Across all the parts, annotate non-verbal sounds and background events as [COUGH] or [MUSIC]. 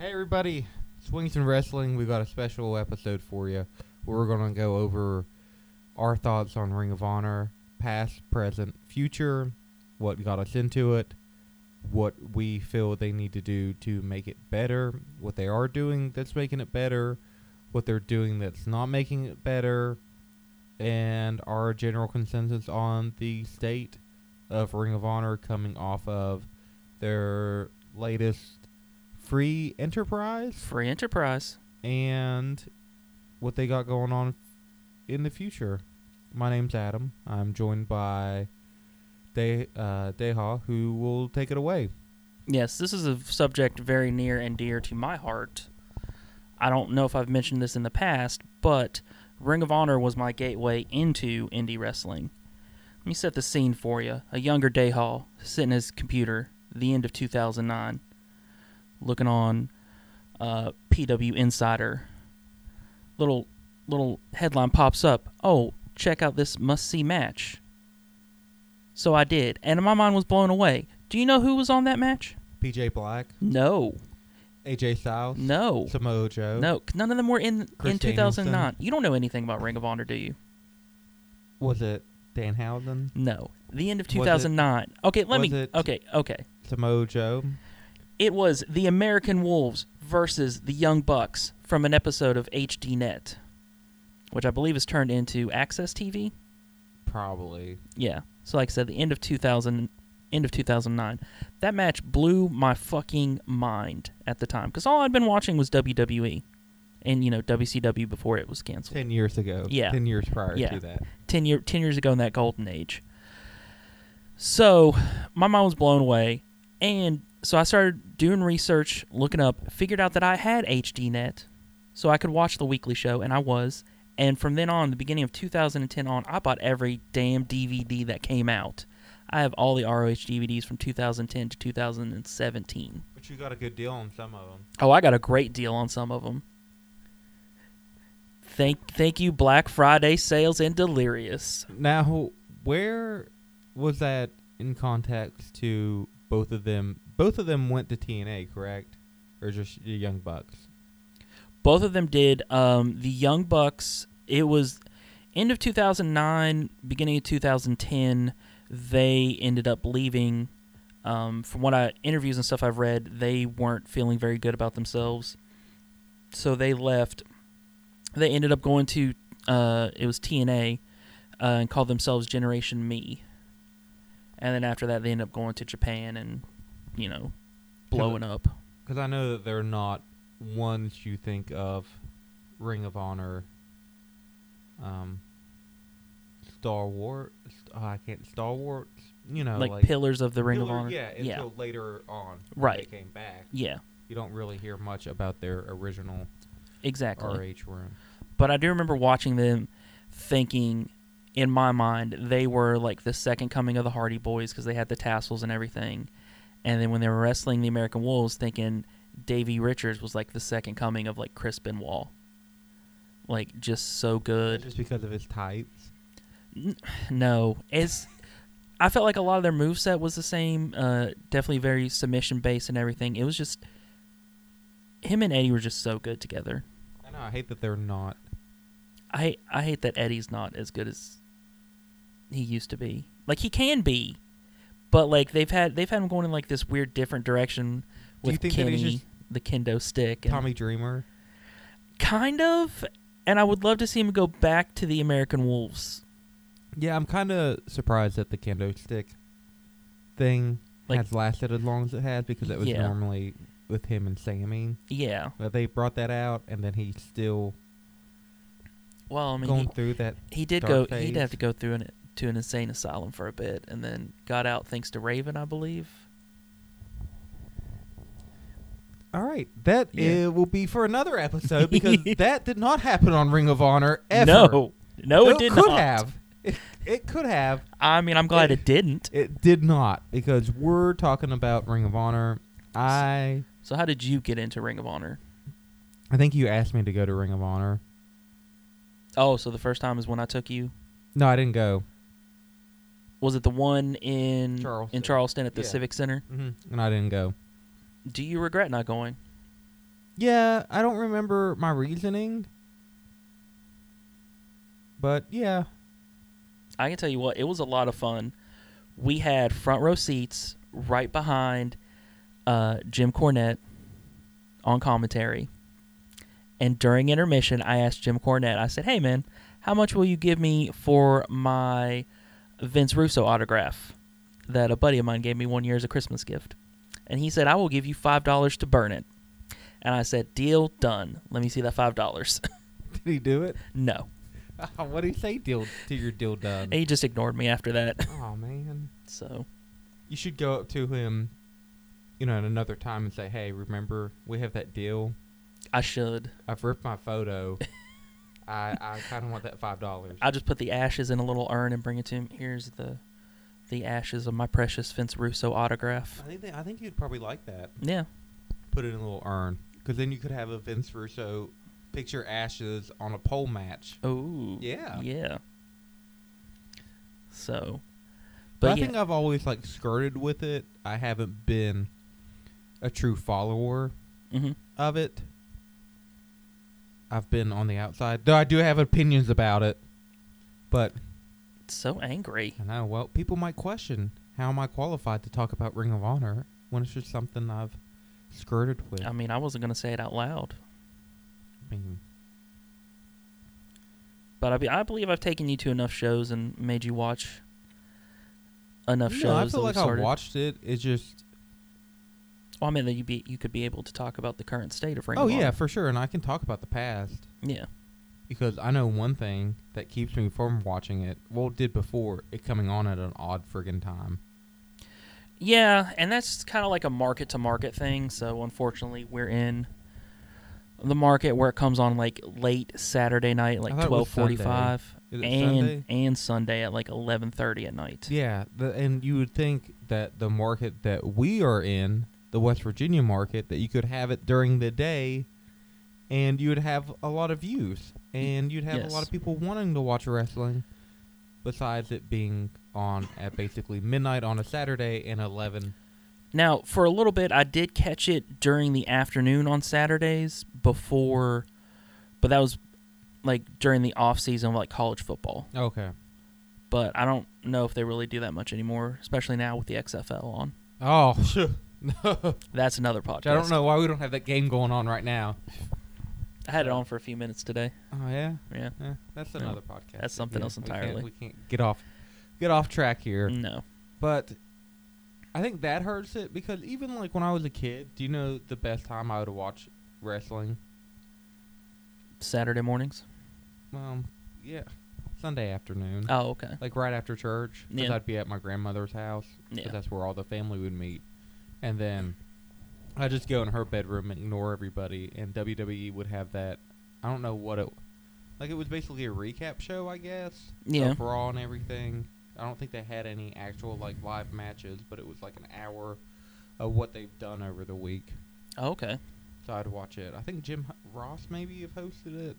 Hey everybody, Swings and Wrestling. We've got a special episode for you. We're gonna go over our thoughts on Ring of Honor, past, present, future, what got us into it, what we feel they need to do to make it better, what they are doing that's making it better, what they're doing that's not making it better, and our general consensus on the state of Ring of Honor coming off of their latest free enterprise Free enterprise. and what they got going on in the future. My name's Adam. I'm joined by De uh, Deha, who will take it away. Yes, this is a subject very near and dear to my heart. I don't know if I've mentioned this in the past, but Ring of Honor was my gateway into indie wrestling. Let me set the scene for you. A younger Dayhall sitting at his computer, the end of 2009, looking on uh, PW Insider. Little little headline pops up. Oh, check out this must see match. So I did, and my mind was blown away. Do you know who was on that match? PJ Black, No, AJ Styles, no, Samoa Joe. no. None of them were in Chris in 2009. You don't know anything about Ring of Honor, do you? Was it Danhausen? No. The end of 2009. Okay, let was me. it- Okay, okay. Samoa Joe? It was the American Wolves versus the Young Bucks from an episode of HDNet, which I believe is turned into AXS TV. Probably. Yeah. So like I said, the end of 2000, end of 2009. That match blew my fucking mind at the time because all I'd been watching was WWE, and you know WCW before it was canceled. Ten years ago. Yeah. Ten years prior Yeah. to that. 10 year 10 years ago in that golden age. So, my mind was blown away and so I started doing research, looking up, figured out that I had HDNet so I could watch the weekly show and I was and from then on, the beginning of 2010 on, I bought every damn DVD that came out. I have all the ROH DVDs from 2010 to 2017. But you got a good deal on some of them. Oh, I got a great deal on some of them. Thank, thank you, Black Friday sales and Delirious. Now, where was that in context to both of them? Both of them went to TNA, correct? Or just the Young Bucks? Both of them did. Um, the Young Bucks. It was end of 2009, beginning of 2010. They ended up leaving. Um, from what I interviews and stuff I've read, they weren't feeling very good about themselves, so they left. They ended up going to uh, it was TNA, uh, and called themselves Generation Me. And then after that, they ended up going to Japan and, you know, blowing up. Because I know that they're not ones you think of Ring of Honor, um, Star Wars. Oh, I can't. Star Wars. You know, like, like, pillars of the Ring of Honor. Yeah, until yeah, later on, when Right. They came back. yeah, You don't really hear much about their original exactly. RH room. But I do remember watching them, thinking in my mind they were like the second coming of the Hardy Boys because they had the tassels and everything. And then when they were wrestling the American Wolves, thinking Davey Richards was like the second coming of like Chris Benoit. Like just so good. Just because of his tights. No, it's. I felt like a lot of their moveset was the same. Uh, definitely very submission based and everything. It was just him and Eddie were just so good together. I know. I hate that they're not. I I hate that Eddie's not as good as he used to be. Like he can be, but like they've had they've had him going in like this weird different direction Do you with think that Kenny, he's just the kendo stick, and Tommy Dreamer. kind of. And I would love to see him go back to the American Wolves. Yeah, I'm kind of surprised that the kendo stick thing Like- has lasted as long as it has because it was Yeah. normally with him and Sammy. Yeah. But they brought that out, and then he's still Well, I mean, going he, through that. he did go. He did have to go through an to an insane asylum for a bit, and then got out thanks to Raven, I believe. All right, that Yeah. will be for another episode because [LAUGHS] that did not happen on Ring of Honor ever. No, no, Though it did could not. have. It, it could have. I mean, I'm glad It- it didn't. It did not because we're talking about Ring of Honor. I So, how did you get into Ring of Honor? I think you asked me to go to Ring of Honor. Oh, so the first time is when I took you. No, I didn't go. Was it the one in Charleston. in Charleston at the Yeah. Civic Center? hmm And I didn't go. Do you regret not going? Yeah, I don't remember my reasoning. But yeah, I can tell you what, it was a lot of fun. We had front row seats right behind uh, Jim Cornette on commentary. And during intermission, I asked Jim Cornette, I said, Hey, man, how much will you give me for my Vince Russo autograph that a buddy of mine gave me one year as a Christmas gift? And he said, I will give you $5 to burn it. And I said, Deal done. Let me see that $5. [LAUGHS] did he do it? no. Oh, what did he say? Deal to your deal done. And he just ignored me after that. [LAUGHS] Oh man, So, you should go up to him, you know, at another time and say, "Hey, remember we have that deal? I should. I've ripped my photo. [LAUGHS] I I kind of want that five dollars." I'll just put the ashes in a little urn and bring it to him. Here's the the ashes of my precious Vince Russo autograph. I think they, I think you'd probably like that. Yeah. Put it in a little urn, because then you could have a Vince Russo picture ashes on a pole match. Oh. Yeah. Yeah. So, But, but, I yeah, think I've always like skirted with it. I haven't been a true follower mhm. of it. I've been on the outside, though I do have opinions about it. But so angry. I know, well, people might question how am I qualified to talk about Ring of Honor when it's just something I've skirted with. I mean, I wasn't gonna say it out loud, I mean, but I, be, I believe I've taken you to enough shows and made you watch enough no, shows. I feel like I watched it. It's just, Well, I mean you be you could be able to talk about the current state of Ring oh yeah, for sure, and I can talk about the past. yeah, because I know one thing that keeps me from watching it. Well, it did before it coming on at an odd friggin' time. yeah, and that's kind of like a market to market thing. So unfortunately, we're in the market where it comes on like late Saturday night, like I thought it twelve forty five, and Sunday? and Sunday at like eleven thirty at night. Yeah, the, and you would think that the market that we are in, the West Virginia market, that you could have it during the day, and you would have a lot of views, and you'd have a lot of people wanting to watch wrestling. Besides it being on at basically midnight on a Saturday and eleven. Now, for a little bit, I did catch it during the afternoon on Saturdays before, but that was like during the off season of like college football. Okay. But I don't know if they really do that much anymore, especially now with the XFL on. Oh, [LAUGHS] sure. No. [LAUGHS] That's another podcast. I don't know why we don't have that game going on right now. I had it on for a few minutes today. Oh yeah, Yeah. Eh, yeah. That's No, another podcast. that's something Yeah, else we can't- entirely. We can't, get off, get off track here. No. But I think that hurts it because even like when I was a kid, do you know the best time I would watch wrestling? Saturday mornings. Well, yeah, Sunday afternoon, Oh, okay. like right after church. Because Yeah. I'd be at my grandmother's house. Yeah. that's where all the family would meet, and then I'd just go in her bedroom, and ignore everybody, and WWE would have that. I don't know what it. Like it was basically a recap show, I guess. Yeah. Of Raw and everything. I don't think they had any actual like live matches, but it was like an hour of what they've done over the week. Oh, okay. So I'd watch it. I think Jim H- Ross maybe have hosted it.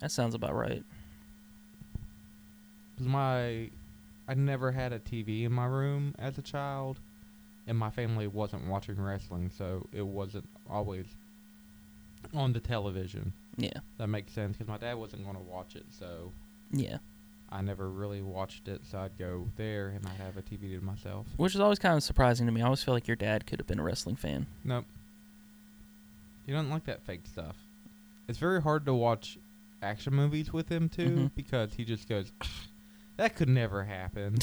That sounds about right. Cause my, I never had a TV in my room as a child, and my family wasn't watching wrestling, so it wasn't always on the television. Yeah. That makes sense because my dad wasn't going to watch it, so Yeah. I never really watched it. So I'd go there and I'd have a TV to myself. Which is always kind of surprising to me. I always feel like your dad could have been a wrestling fan. Nope. He doesn't like that fake stuff. It's very hard to watch action movies with him too Mhm. because he just goes, "That could never happen."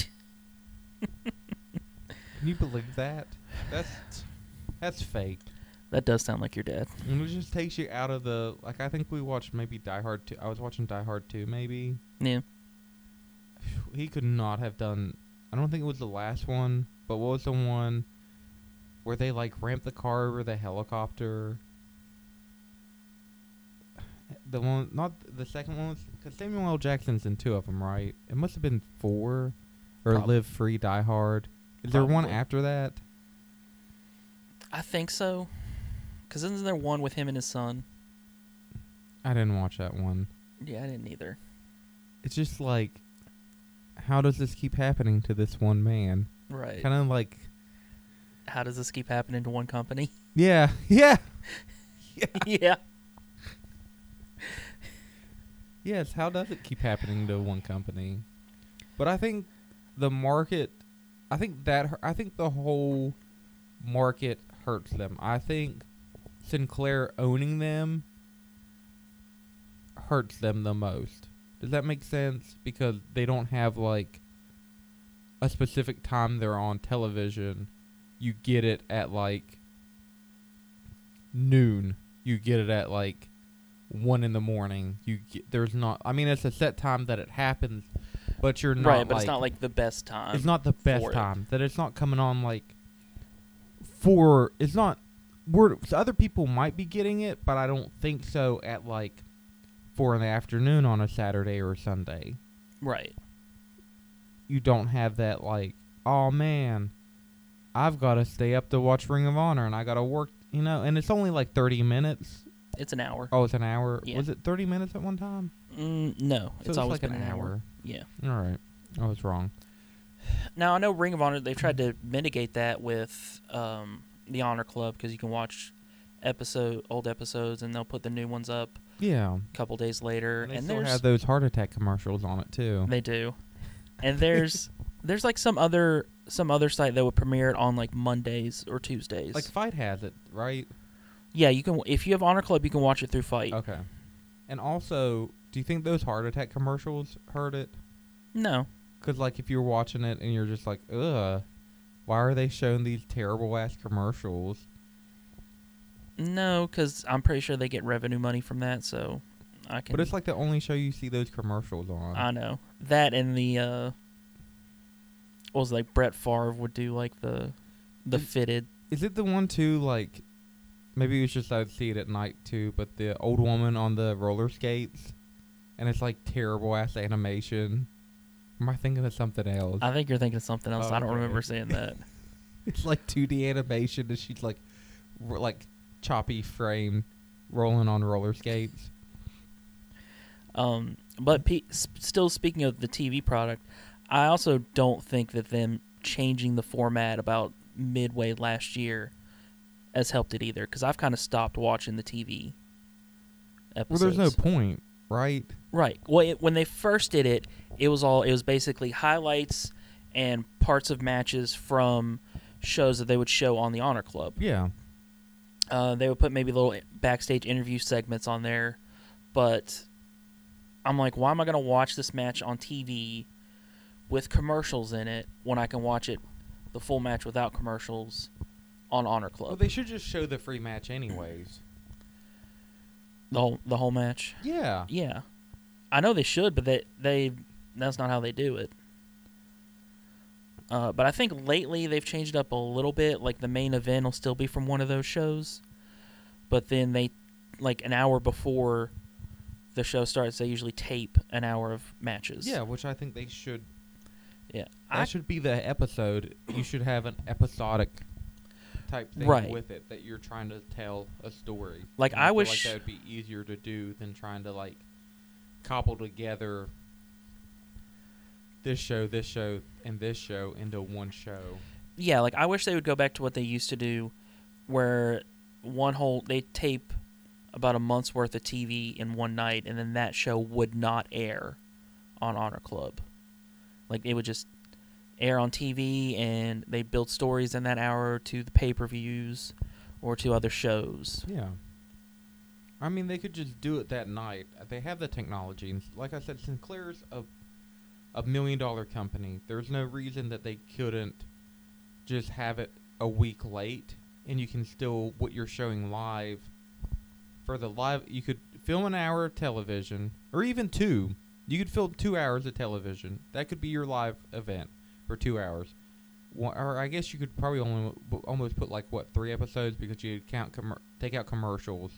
[LAUGHS] Can you believe that? That's that's fake. That does sound like your dad. And it just takes you out of the like. I think we watched maybe Die Hard two. I was watching Die Hard two maybe. Yeah. [SIGHS] He could not have done. I don't think it was the last one, but what was the one where they like ramped the car over the helicopter? [SIGHS] The one, not the second one, because Samuel L. Jackson's in two of them, right? It must have been four, or Prob- Live Free, Die Hard. Is there one after that? I think so. Because isn't there one with him and his son? I didn't watch that one. Yeah, I didn't either. It's just like, how does this keep happening to this one man? Right. Kind of like, How does this keep happening to one company? [LAUGHS] [LAUGHS] yeah, yeah, yeah. Yes, how does it keep happening to one company? But I think the market, I think that I think the whole market hurts them. I think Sinclair owning them hurts them the most. Does that make sense? Because they don't have like a specific time they're on television. You get it at like noon. You get it at like one in the morning. You get, there's not. I mean, it's a set time that it happens, but you're not right, but like, it's not like the best time. it's not the best for it. time. That it's not coming on like for. It's not. We're so other people might be getting it, but I don't think so. At like four in the afternoon on a Saturday or Sunday, right. you don't have that like. Oh man, I've got to stay up to watch Ring of Honor, and I got to work. You know, and it's only like thirty minutes. It's an hour. Oh, it's an hour. Yeah. Was it thirty minutes at one time? Mm, no, So it's always like been an hour. Yeah. All right. I was wrong. Now I know Ring of Honor. They've tried to mitigate that with um, the Honor Club because you can watch episode old episodes and they'll put the new ones up Yeah. a couple days later. And they and still have those heart attack commercials on it too. They do. And there's [LAUGHS] there's like some other some other site that would premiere it on like Mondays or Tuesdays. Like FITE has it, right? yeah, you can if you have Honor Club, you can watch it through FITE. Okay. And also, do you think those heart attack commercials hurt it? No, Because like if you're watching it and you're just like, ugh, why are they showing these terrible ass commercials? no, because I'm pretty sure they get revenue money from that. So I can. But it's like the only show you see those commercials on. I know that and the uh, what was it, like Brett Favre would do like the the Is- fitted. Is it the one too? Like, maybe it was just I'd see it at night too. But the old woman on the roller skates, and it's like terrible ass animation. Am I thinking of something else? I think you're thinking of something else. I don't Okay. remember saying that. [LAUGHS] It's like 2D animation, and she's like, r- like choppy frame, rolling on roller skates. Um, but pe- s- still speaking of the TV product, I also don't think that them changing the format about midway last year has helped it either. Because I've kind of stopped watching the TV Well, there's no point, right? right. Well, it, when they first did it, it was all it was basically highlights and parts of matches from shows that they would show on the Honor Club. Yeah. Uh, they would put maybe little backstage interview segments on there, but I'm like, why am I going to watch this match on TV with commercials in it when I can watch it the full match without commercials on Honor Club? Well, they should just show the free match anyways. The whole the whole match. Yeah. Yeah, I know they should, but they they that's not how they do it. Uh, but I think lately they've changed up a little bit. Like the main event will still be from one of those shows, but then they, like an hour before the show starts, they usually tape an hour of matches. Yeah, which I think they should. yeah. That I should be the episode. You should have an episodic type thing Right. with it that you're trying to tell a story. Like, And I feel wish- like that would be easier to do than trying to like cobble together this show, this show, and this show into one show. yeah, like I wish they would go back to what they used to do, where one whole they tape about a month's worth of TV in one night, and then that show would not air on Honor Club. Like it would just air on TV, and they build stories in that hour to the pay per views or to other shows. Yeah. I mean, they could just do it that night. They have the technology, and like I said, Sinclair's a a million dollar company. There's no reason that they couldn't just have it a week late, and you can still what you're showing live. For the live, you could film an hour of television, or even two. You could film two hours of television. That could be your live event for two hours. One, or I guess you could probably only almost put like what three episodes because you count commer- take out commercials.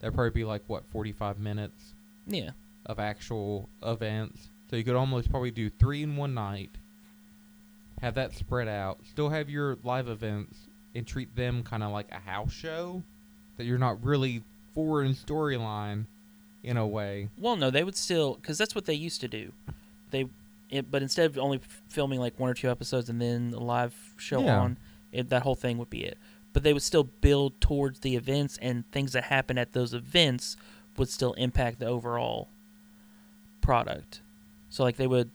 That'd probably be like what forty five minutes Yeah, of actual events. So you could almost probably do three in one night. Have that spread out. Still have your live events and treat them kind of like a house show that you're not really forward in storyline in a way. Well, no, they would still because that's what they used to do. They, it, but instead of only f- filming like one or two episodes and then a live show Yeah. on, it, that whole thing would be it. but they would still build towards the events and things that happen at those events would still impact the overall product. So like they would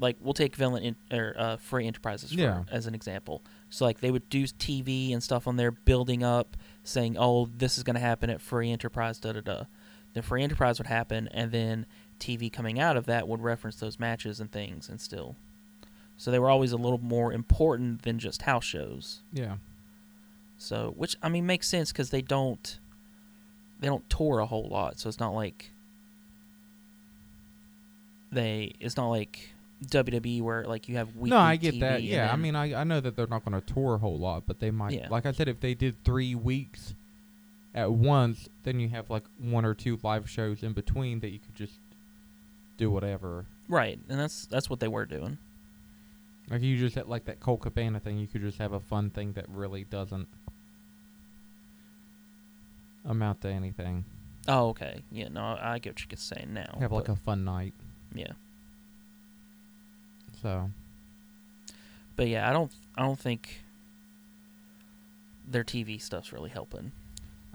like we'll take villain in, or uh, free enterprises for, Yeah. as an example. So like they would do TV and stuff on there, building up, saying, "Oh, this is going to happen at free enterprise." Da da da. Then free enterprise would happen, and then TV coming out of that would reference those matches and things, and still. So they were always a little more important than just house shows. Yeah. So, which I mean makes sense because they don't they don't tour a whole lot, so it's not like they it's not like WWE where like you have weekly No, I get TV that. Yeah, I mean, I I know that they're not going to tour a whole lot, but they might. Yeah. Like I said, if they did three weeks at once, then you have like one or two live shows in between that you could just do whatever. right, and that's that's what they were doing. Like you just had like that Colt Cabana thing, you could just have a fun thing that really doesn't amount to anything. Oh, okay, yeah, no, I get what you're saying now. have like a fun night. yeah, So but yeah, I don't I don't think their TV stuff's really helping.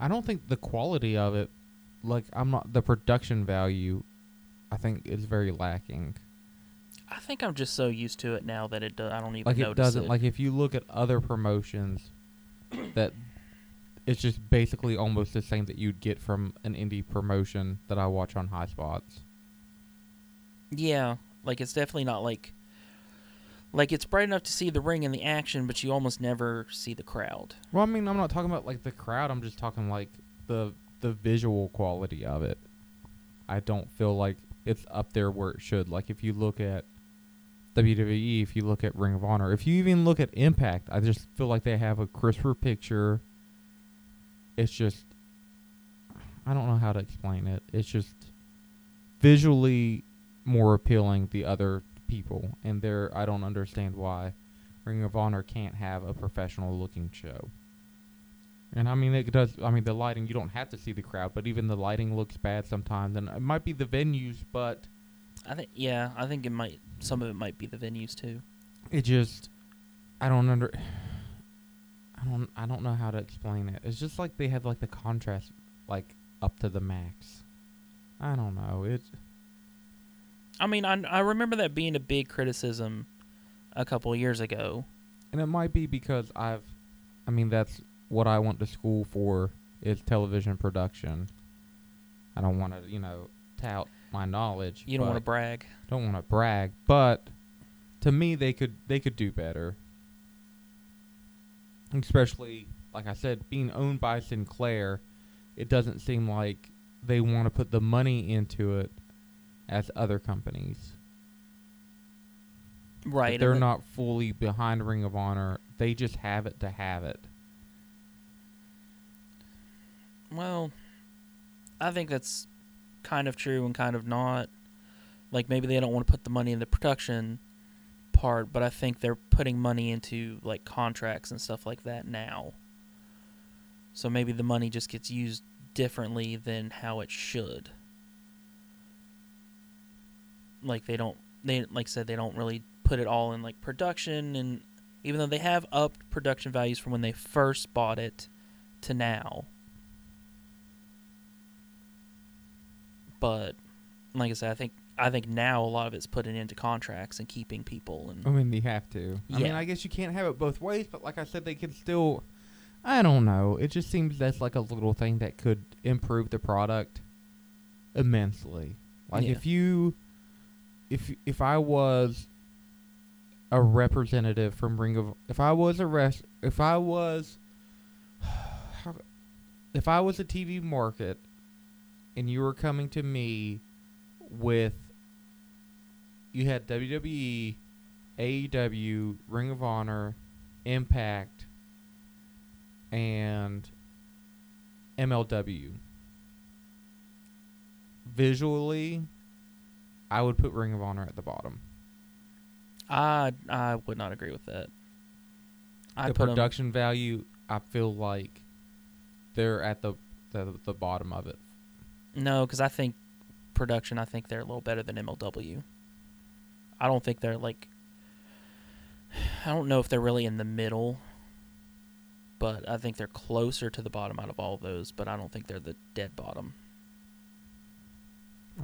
I don't think the quality of it, like I'm not the production value, I think is very lacking. I think I'm just so used to it now that it do, I don't even like it doesn't it. like if you look at other promotions [COUGHS] that it's just basically almost the same that you'd get from an indie promotion that I watch on Highspots. Yeah, like it's definitely not like like it's bright enough to see the ring and the action, but you almost never see the crowd. Well, I mean, I'm not talking about like the crowd. I'm just talking like the the visual quality of it. I don't feel like it's up there where it should. Like if you look at WWE, if you look at Ring of Honor, if you even look at Impact, I just feel like they have a crisper picture. It's just I don't know how to explain it. It's just visually more appealing the other people and there I don't understand why Ring of Honor can't have a professional looking show. And I mean, it does. I mean, the lighting, you don't have to see the crowd, but even the lighting looks bad sometimes. And it might be the venues, but I think yeah, I think it might some of it might be the venues too. it just, I don't under, I don't, I don't know how to explain it. It's just like they have like the contrast like up to the max. I don't know. It, I mean, I I remember that being a big criticism a couple years ago. and it might be because I've, I mean, that's what I went to school for is television production. I don't want to, you know, tout my knowledge. You don't want to brag. don't want to brag, but to me they could they could do better. Especially like I said, being owned by Sinclair, it doesn't seem like they want to put the money into it as other companies. Right. and they're not fully behind Ring of Honor. They just have it to have it. Well, I think that's kind of true and kind of not. Like maybe they don't want to put the money in the production part, but I think they're putting money into like contracts and stuff like that now. So maybe the money just gets used differently than how it should. Like they don't they like I said they don't really put it all in like production and even though they have upped production values from when they first bought it to now. But like I said, I think I think now a lot of it's putting into contracts and keeping people and I mean, you have to. I mean, I guess you can't have it both ways, but like I said, they can still. I don't know. It just seems that's like a little thing that could improve the product immensely. Like Yeah. if you, if if I was a representative from Ring of, if I was a rest, if I was, [SIGHS] if I was a TV market, and you were coming to me with you had WWE, AEW, Ring of Honor, Impact, and MLW. Visually, I would put Ring of Honor at the bottom. I I would not agree with that. I the production value, I feel like they're at the the, the bottom of it. No because I think production. I think they're a little better than MLW. I don't think they're like. [SIGHS] I don't know if they're really in the middle. but I think they're closer to the bottom out of all those. But I don't think they're the dead bottom.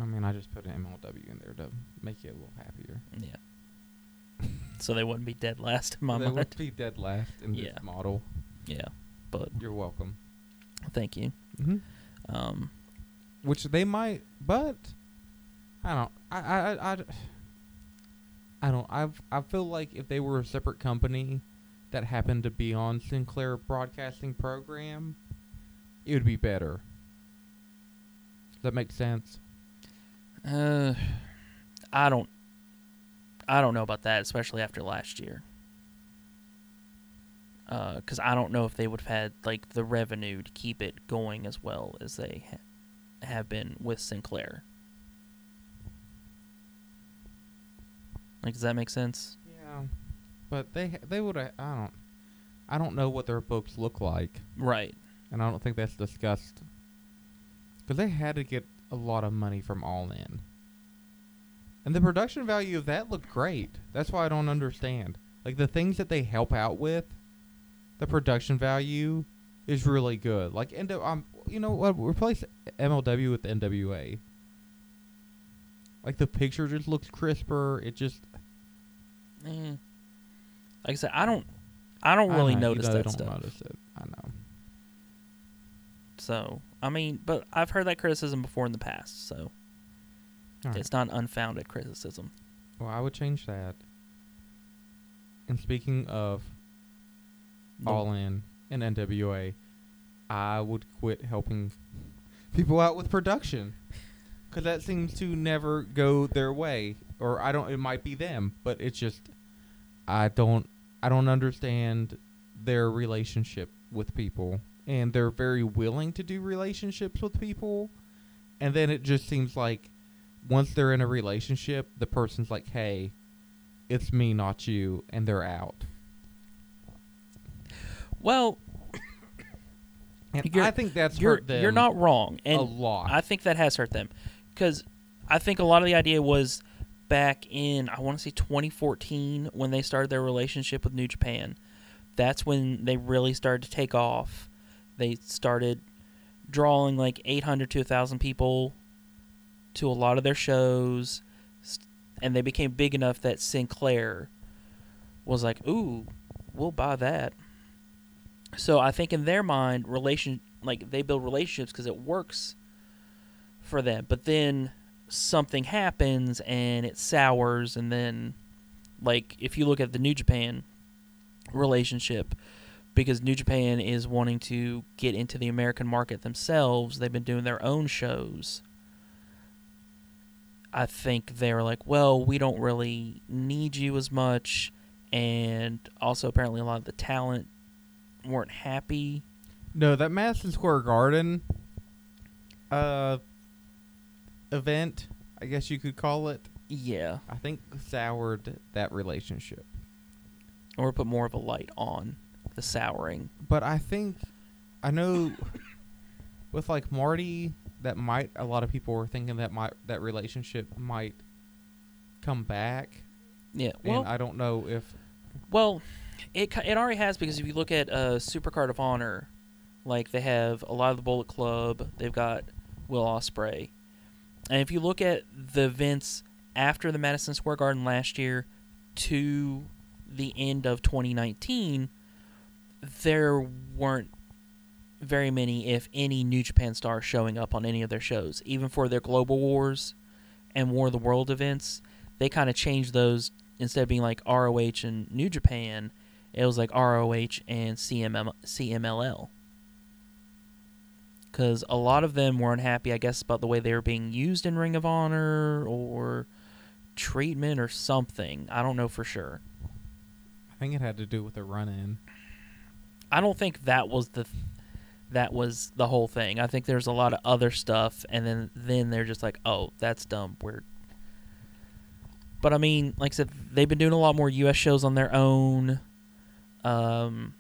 I mean, I just put an MLW in there to make you a little happier. Yeah. [LAUGHS] so they wouldn't be dead last in my they mind. would be dead last in Yeah. this model. Yeah, but You're welcome. thank you. Mm-hmm. Um, Which they might, but I don't. I I I. I don't. I I feel like if they were a separate company that happened to be on Sinclair Broadcasting program, it would be better. Does that make sense? uh, I don't. I don't know about that, especially after last year. Because I don't know if they would have had like the revenue to keep it going as well as they ha- have been with Sinclair. Like, does that make sense? Yeah, but they they would. I don't. I don't know what their books look like, Right. and I don't think that's discussed. Because they had to get a lot of money from All In, and the production value of that looked great. That's why I don't understand. Like the things that they help out with, the production value is really good. Like Endo, um, you know what? Replace MLW with NWA. Like the picture just looks crisper. It just. Like I said, I don't. I don't I really know, notice you know, that don't stuff. Notice it. I know. So I mean, but I've heard that criticism before in the past, so it's not unfounded criticism. Well, I would change that. And speaking of The- All In and NWA, I would quit helping people out with production. Because that seems to never go their way. Or I don't, it might be them, but it's just, I don't, I don't understand their relationship with people. And they're very willing to do relationships with people. And then it just seems like once they're in a relationship, the person's like, hey, it's me, not you. And they're out. Well, And You're- I think that's you're hurt them you're not wrong, a lot. I think that has hurt them because I think a lot of the idea was back in I want to say 2014 when they started their relationship with New Japan. That's when they really started to take off. They started drawing like 800 to 1,000 people to a lot of their shows, and they became big enough that Sinclair was like, "Ooh, we'll buy that." So I think in their mind, relation like they build relationships because it works for them. But then something happens and it sours, and then like if you look at the New Japan relationship, because New Japan is wanting to get into the American market themselves, they've been doing their own shows. I think they're like, well, we don't really need you as much, and also apparently a lot of the talent weren't happy. no, that Madison Square Garden uh, event, I guess you could call it, Yeah, I think soured that relationship. or put more of a light on the souring. But I think, I know [LAUGHS] with like Marty, that might, a lot of people were thinking that might, that relationship might come back. Yeah, well, and I don't know if, well, it it already has because if you look at uh, Supercard of Honor, like they have a lot of the Bullet Club, they've got Will Ospreay, and if you look at the events after the Madison Square Garden last year to the end of 2019, there weren't very many, if any, New Japan stars showing up on any of their shows, even for their Global Wars and War of the World events. They kind of changed those instead of being like ROH and New Japan, it was like ROH and CMM, CMLL. Because a lot of them were unhappy, I guess, about the way they were being used in Ring of Honor or treatment or something. I don't know for sure. I think it had to do with the run in. I don't think that was the that was the whole thing. I think there's a lot of other stuff, and then then they're just like, oh, that's dumb. We're but I mean, like I said, they've been doing a lot more U.S. shows on their own. Um,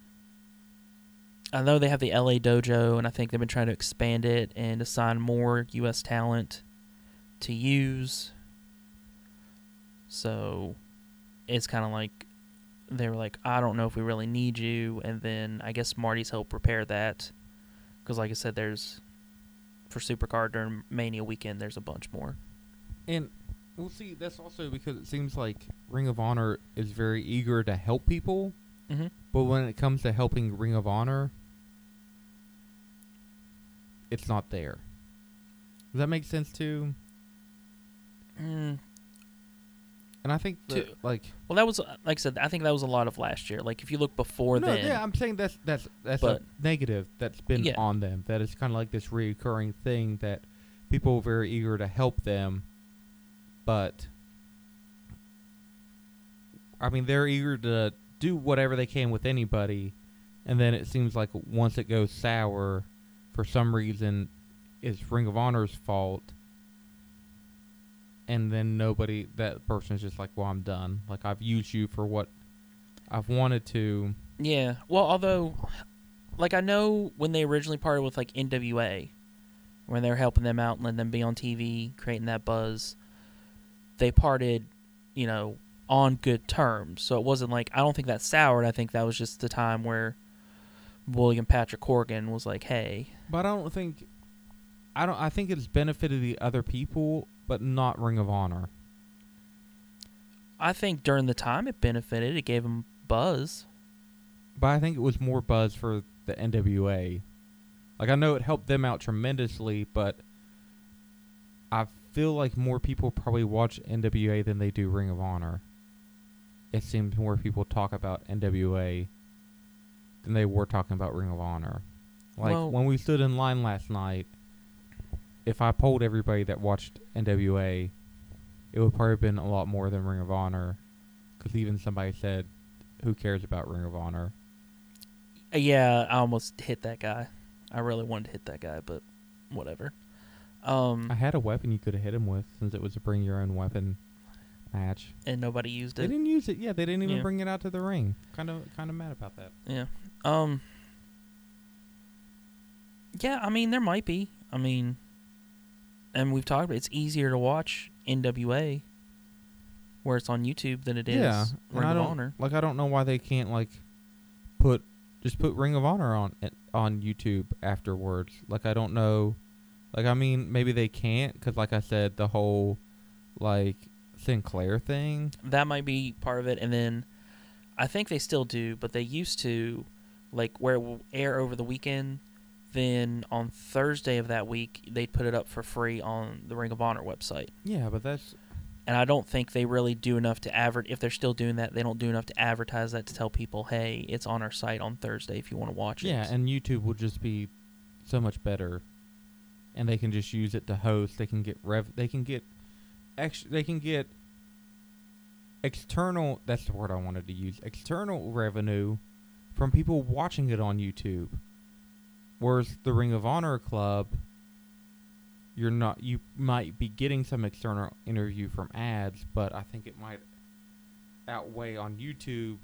I know they have the L.A. dojo, and I think they've been trying to expand it and assign more U.S. talent to use. So it's kind of like they were like, I don't know if we really need you. And then I guess Marty's helped prepare that. Because, like I said, there's for Supercard during Mania weekend, there's a bunch more. And we'll see. That's also because it seems like Ring of Honor is very eager to help people, Mm-hmm. but when it comes to helping Ring of Honor, it's not there. Does that make sense too? Mm, And I think that, To- like well, that was uh, like I said. I think that was a lot of last year. Like if you look before no, then, yeah, I'm saying that's that's that's But- a negative that's been Yeah. on them. That is kind of like this recurring thing that people are very eager to help them, but I mean they're eager to do whatever they can with anybody, and then it seems like once it goes sour, for some reason, it's Ring of Honor's fault. And then nobody, that person is just like, well, I'm done. Like, I've used you for what I've wanted to. Yeah. Well, although, like I know when they originally parted with like NWA, when they were helping them out and letting them be on TV, creating that buzz, they parted, you know, on good terms. So it wasn't like I don't think that soured. I think that was just the time where William Patrick Corgan was like, "Hey, But I don't think, I don't. I think it's benefited the other people, but not Ring of Honor. I think during the time it benefited. It gave them buzz. But I think it was more buzz for the NWA. Like I know it helped them out tremendously, but I feel like more people probably watch NWA than they do Ring of Honor. It seems more people talk about NWA than they were talking about Ring of Honor. Like Well- when we stood in line last night, if I polled everybody that watched NWA, it would probably have been a lot more than Ring of Honor. Because even somebody said, "Who cares about Ring of Honor?" Uh, Yeah, I almost hit that guy. I really wanted to hit that guy, but whatever. Um, I had a weapon you could have hit him with since it was a bring your own weapon match. and nobody used it. They didn't use it. Yeah, they didn't even Yeah. bring it out to the ring. Kind of, kind of mad about that. Yeah. Um. Yeah, I mean there might be. I mean, and we've talked about it's easier to watch NWA where it's on YouTube than it is yeah, Ring of Honor. like. I don't know why they can't like put just put Ring of Honor on it on YouTube afterwards. Like I don't know. Like I mean, maybe they can't because, like I said, the whole like Sinclair thing. That might be part of it, and then I think they still do, but they used to like where it will air over the weekend. Then on Thursday of that week, they'd put it up for free on the Ring of Honor website. Yeah, but that's and I don't think they really do enough to advert. If they're still doing that, they don't do enough to advertise that to tell people, "Hey, it's on our site on Thursday if you want to watch it." Yeah, and YouTube will just be so much better, and they can just use it to host. They can get rev. They can get, ex- They can get external. That's the word I wanted to use. External revenue from people watching it on YouTube. Whereas the Ring of Honor Club, you're not. You might be getting some external interview from ads, but I think it might outweigh on YouTube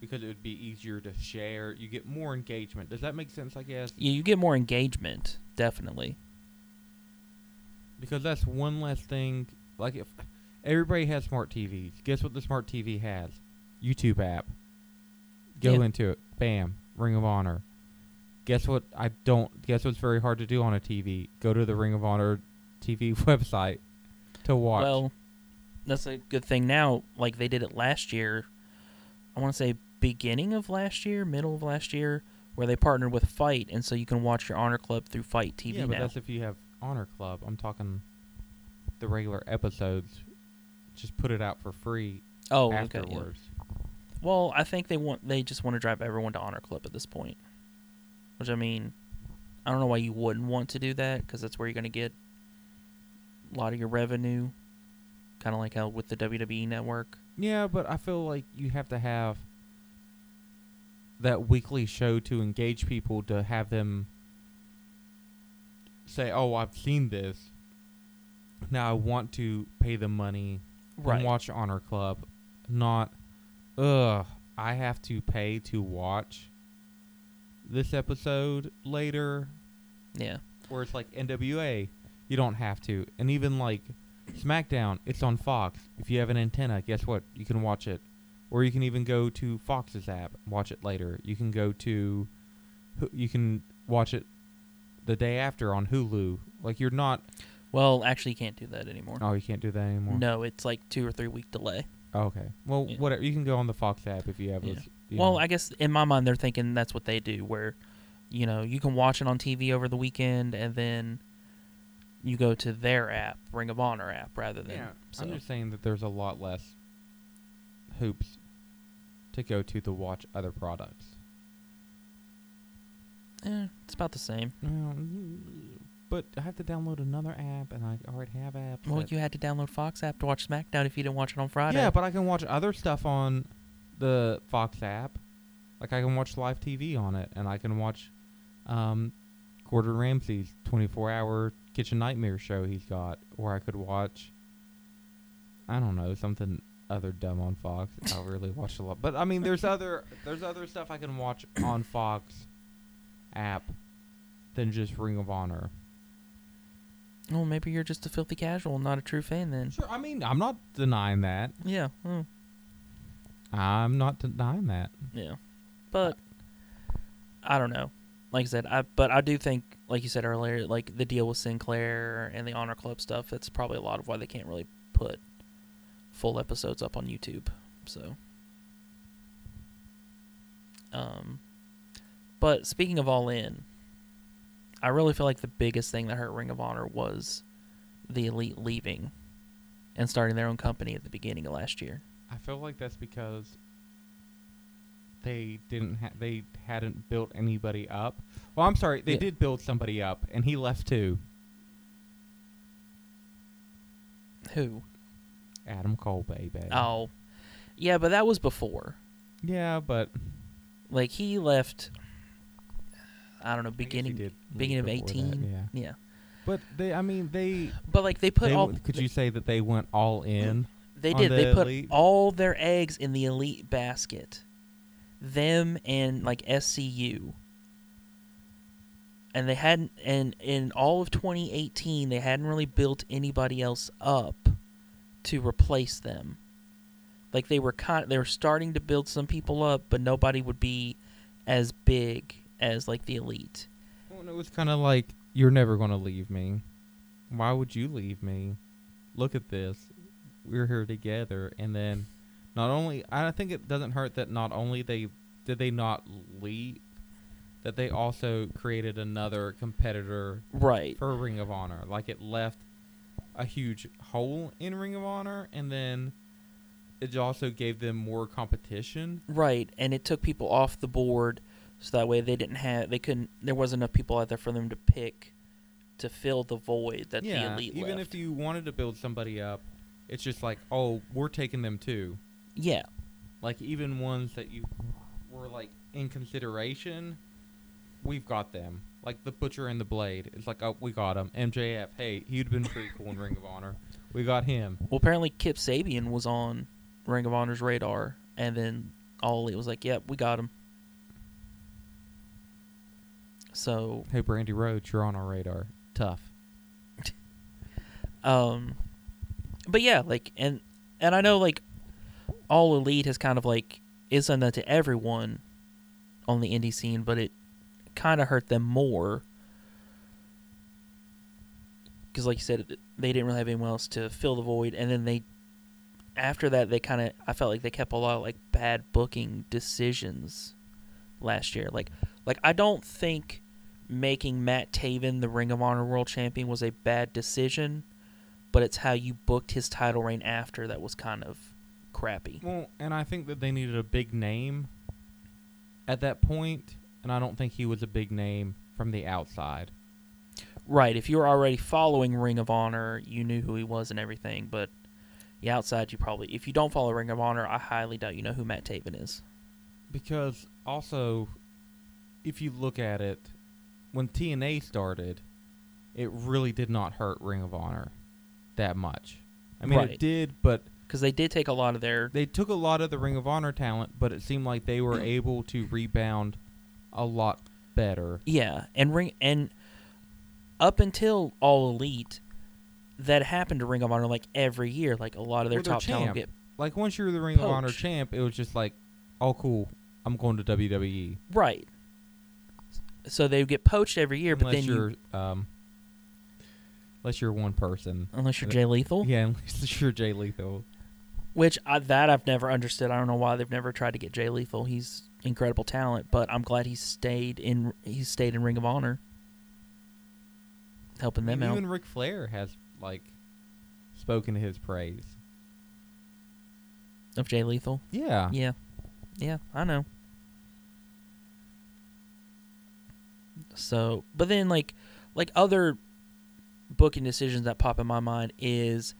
because it would be easier to share. You get more engagement. Does that make sense? I guess yeah, you get more engagement, definitely. because that's one less thing. Like if everybody has smart TVs, guess what the smart TV has? YouTube app. Go into it. Bam. Ring of Honor. Guess what? I don't. Guess what's very hard to do on a TV? Go to the Ring of Honor TV [LAUGHS] website to watch. Well, that's a good thing now. Like they did it last year. I want to say beginning of last year, middle of last year, where they partnered with FITE, and so you can watch your Honor Club through FITE TV yeah, but now. that's if you have Honor Club. I'm talking the regular episodes. Just put it out for free oh, okay. yeah. afterwards. Well, I think they want they just want to drive everyone to Honor Club at this point. Which I mean, I don't know why you wouldn't want to do that because that's where you're going to get a lot of your revenue. Kind of like how with the WWE network. Yeah, but I feel like you have to have that weekly show to engage people to have them say, "Oh, I've seen this. Now I want to pay the money Right. and watch Honor Club." Not, ugh, I have to pay to watch this episode later. Yeah. Where it's like NWA, you don't have to, and even like SmackDown, it's on Fox. If you have an antenna, guess what? You can watch it. or you can even go to Fox's app, watch it later. You can go to, you can watch it the day after on Hulu. Like you're not. Well, actually, you can't do that anymore. Oh, you can't do that anymore. No, it's like two or three week delay. Oh, okay. Well, Yeah. whatever. You can go on the Fox app if you have. Yeah. those, you Well, know. I guess in my mind they're thinking that's what they do, where you know you can watch it on TV over the weekend, and then you go to their app, Ring of Honor app, rather than. yeah. so. I'm just saying that there's a lot less hoops to go to to watch other products. Eh, it's about the same. Well, but I have to download another app, and I already have apps. Well, that- you had to download Fox app to watch SmackDown if you didn't watch it on Friday. Yeah, but I can watch other stuff on the Fox app. Like I can watch live TV on it, and I can watch um, Gordon Ramsay's 24-hour kitchen nightmare show he's got, or I could watch. I don't know something other dumb on Fox. I don't really [LAUGHS] watch a lot, but I mean, there's other there's other stuff I can watch on Fox app than just Ring of Honor. Well, maybe you're just a filthy casual, not a true fan then. Sure, I mean, I'm not denying that. Yeah. mm, I'm not denying that. Yeah. But I don't know. Like I said, I but I do think, like you said earlier, like the deal with Sinclair and the Honor Club stuff. That's probably a lot of why they can't really put full episodes up on YouTube. So, um, but speaking of All In, I really feel like the biggest thing that hurt Ring of Honor was the Elite leaving and starting their own company at the beginning of last year. I feel like that's because they didn't ha- they hadn't built anybody up. Well, I'm sorry, they Yeah. did build somebody up, and he left too. Who? Adam Cole, baby. Oh, yeah, but that was before. yeah, but Like he left. I don't know, I guess he beginning beginning of that, eighteen. yeah, Yeah, but they, I mean, they, but like they put they all. w- could you say that they went all in? They did. They put elite? all their eggs in the elite basket. Them and like SCU. And they hadn't and in all of 2018 they hadn't really built anybody else up to replace them. Like they were kind they were starting to build some people up, but nobody would be as big as like the elite. Well, and it was kind of like you're never gonna leave me. Why would you leave me? Look at this. We're here together, and then not only I think it doesn't hurt that not only they did they not leave, that they also created another competitor Right. for Ring of Honor. Like it left a huge hole in Ring of Honor, and then it also gave them more competition. Right, and it took people off the board, so that way they didn't have they couldn't there wasn't enough people out there for them to pick to fill the void that the yeah, elite even left. if you wanted to build somebody up, it's just like, oh, we're taking them too. yeah, Like even ones that you were like in consideration, we've got them. Like the Butcher and the Blade. It's like, oh, we got him. MJF, hey, he'd been pretty cool in Ring of Honor. We got him. well apparently Kip Sabian was on Ring of Honor's radar, and then all elite was like, "Yep, we got him." So, Hey, Brandi Rhodes, you're on our radar. Tough. [LAUGHS] um, but yeah, like and and I know like all elite has kind of like is that to everyone on the indie scene, but it kind of hurt them more because, like you said, they didn't really have anyone else to fill the void, and then they after that they kind of I felt like they kept a lot of like bad booking decisions last year. Like like I don't think making Matt Taven the Ring of Honor World Champion was a bad decision, but it's how you booked his title reign after that was kind of crappy. Well, and I think that they needed a big name at that point, and I don't think he was a big name from the outside. Right, if you were already following Ring of Honor, you knew who he was and everything, but the outside you probably if you don't follow Ring of Honor, I highly doubt you know who Matt Taven is. Because also, if you look at it, when TNA started, it really did not hurt Ring of Honor that much. I mean, Right. it did, but Because they did take a lot of their they took a lot of the Ring of Honor talent, but it seemed like they were [CLEARS THROAT] able to rebound a lot better. Yeah, and ring and up until All Elite, that happened to Ring of Honor like every year. Like a lot of their their top talent get like once you're the Ring of Honor champ, it was just like, oh cool, I'm going to WWE. Right. So they get poached every year, but unless then you're you, um, unless you're one person. unless you're uh, Jay Lethal, Yeah, [LAUGHS] unless you're Jay Lethal. which I, that I've never understood. I don't know why they've never tried to get Jay Lethal. He's incredible talent, but I'm glad he stayed in. He stayed in Ring of Honor, helping them out. Even Ric Flair has like spoken his praise. Of Jay Lethal, Yeah. yeah, yeah, I know. So, but then like, like other booking decisions that pop in my mind is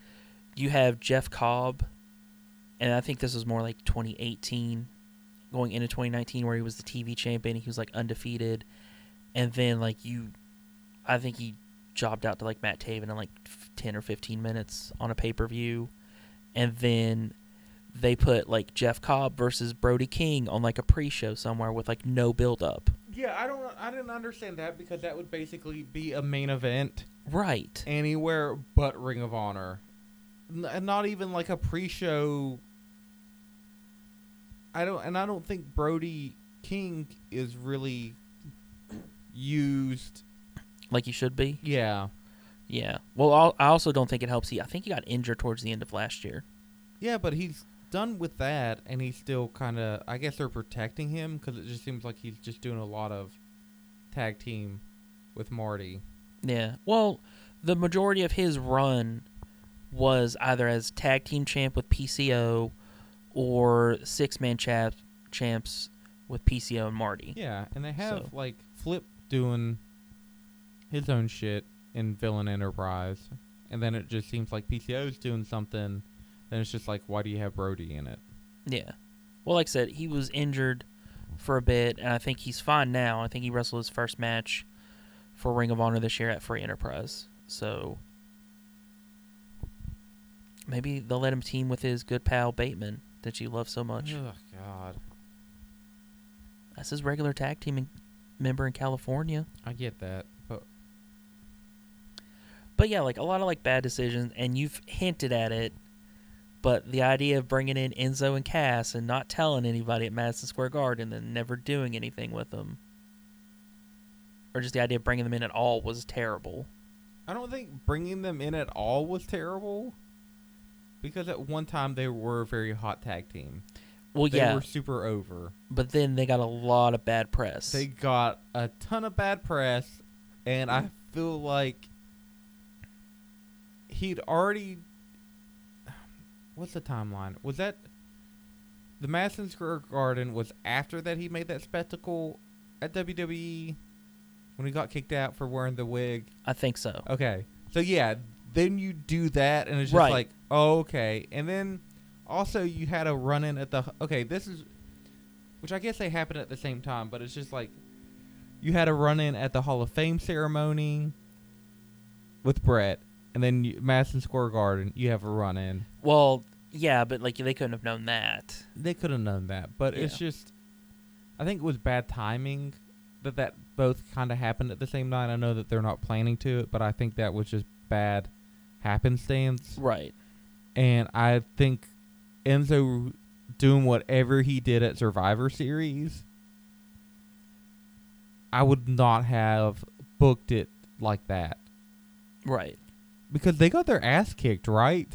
you have Jeff Cobb, and I think this was more like 2018, going into 2019, where he was the TV champion. He was like undefeated, and then like you, I think he jobbed out to like Matt Taven in like 10 or 15 minutes on a pay per view, and then they put like Jeff Cobb versus Brody King on like a pre-show somewhere with like no build up. Yeah, I don't. I didn't understand that because that would basically be a main event Right. anywhere but Ring of Honor, N- and not even like a pre-show. I don't, and I don't think Brody King is really used. Like you should be. Yeah, Yeah. Well, I'll, I also don't think it helps. He, I think he got injured towards the end of last year. yeah, but he's done with that, and he's still kind of. I guess they're protecting him because it just seems like he's just doing a lot of tag team with Marty. Yeah. Well, the majority of his run was either as tag team champ with PCO or six man champ, champs with PCO and Marty. Yeah, and they have So- like Flip doing his own shit in Villain Enterprise, and then it just seems like PCO's doing something. Then it's just like, why do you have Brody in it? Yeah. Well, like I said, he was injured for a bit, and I think he's fine now. I think he wrestled his first match for Ring of Honor this year at Free Enterprise. So maybe they'll let him team with his good pal Bateman that you love so much. Oh God, That's his regular tag team in- member in California. I get that, but But yeah, like a lot of like bad decisions, and you've hinted at it. But the idea of bringing in Enzo and Cass and not telling anybody at Madison Square Garden and never doing anything with them, or just the idea of bringing them in at all was terrible. I don't think bringing them in at all was terrible. Because at one time they were a very hot tag team. Well, They yeah, they were super over. but then they got a lot of bad press. They got a ton of bad press, and I feel like he'd already. What's the timeline? Was that the Madison Square Garden? Was after that he made that spectacle at WWE when he got kicked out for wearing the wig? I think so. Okay, so yeah, then you do that, and it's just Right. like, oh, okay, and then also you had a run in at the okay. This is, which I guess they happened at the same time, but it's just like you had a run in at the Hall of Fame ceremony with Brett, and then you, Madison Square Garden, you have a run in. Well, yeah, but like they couldn't have known that. They could have known that, but it's just, I think it was bad timing that that both kind of happened at the same night. I know that they're not planning to it, but I think that was just bad happenstance. Right. And I think Enzo doing whatever he did at Survivor Series, I would not have booked it like that Right. Because they got their ass kicked, right?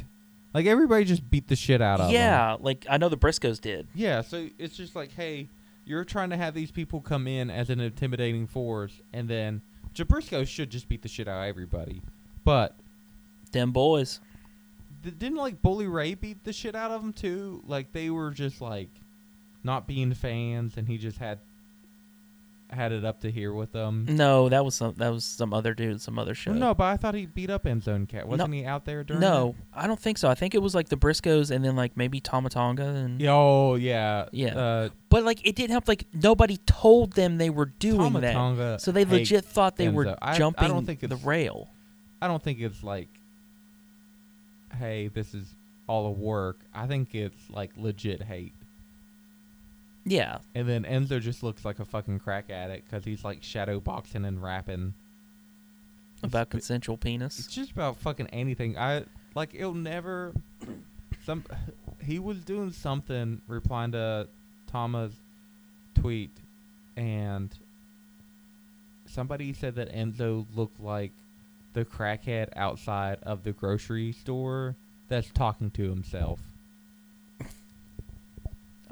Like everybody just beat the shit out of them. Yeah, like I know the Briscoes did. Yeah, so it's just like, hey, you're trying to have these people come in as an intimidating force, and then Jay Briscoe should just beat the shit out of everybody. But Them boys. didn't like Bully Ray beat the shit out of them too? Like they were just like not being fans, and he just had had it up to here with them. No, that was some that was some other dude, some other show. No, but I thought he beat up Enzo and Cass. Wasn't he out there during? No, I don't think so. I think it was like the Briscoes and then like maybe Tama Tonga and that? Yeah, Oh yeah. Yeah. Uh, But like it didn't help like nobody told them they were doing that. So they legit thought they were Enzo. I- I jumping don't think the rail. I don't think it's like, hey, this is all a work. I think it's like legit hate. Yeah. And then Enzo just looks like a fucking crack addict because he's like shadow boxing and rapping. About It's, consensual penis. it's just about fucking anything. I like it'll never. [COUGHS] some [SIGHS] he was doing something replying to Thomas' tweet and somebody said that Enzo looked like the crackhead outside of the grocery store that's talking to himself.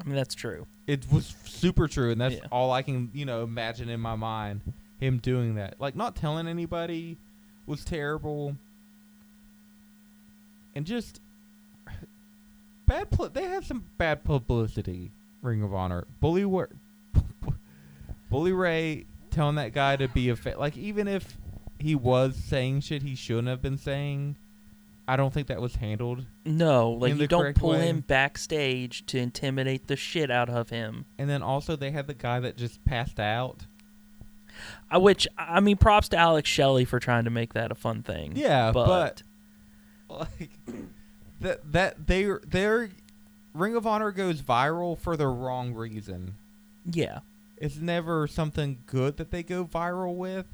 I mean, that's true. It was super true, and that's Yeah. all I can, you know, imagine in my mind. Him doing that, like not telling anybody, was terrible, and just bad. Pu- they had some bad publicity. Ring of Honor, Bully, Wa- [LAUGHS] Bully Ray telling that guy to be a fa- like, even if he was saying shit he shouldn't have been saying, I don't think that was handled. No, like you don't pull way. him backstage to intimidate the shit out of him. And then also they had the guy that just passed out. I, which I mean, props to Alex Shelley for trying to make that a fun thing. Yeah, but, but like that that they their Ring of Honor goes viral for the wrong reason. yeah, It's never something good that they go viral with.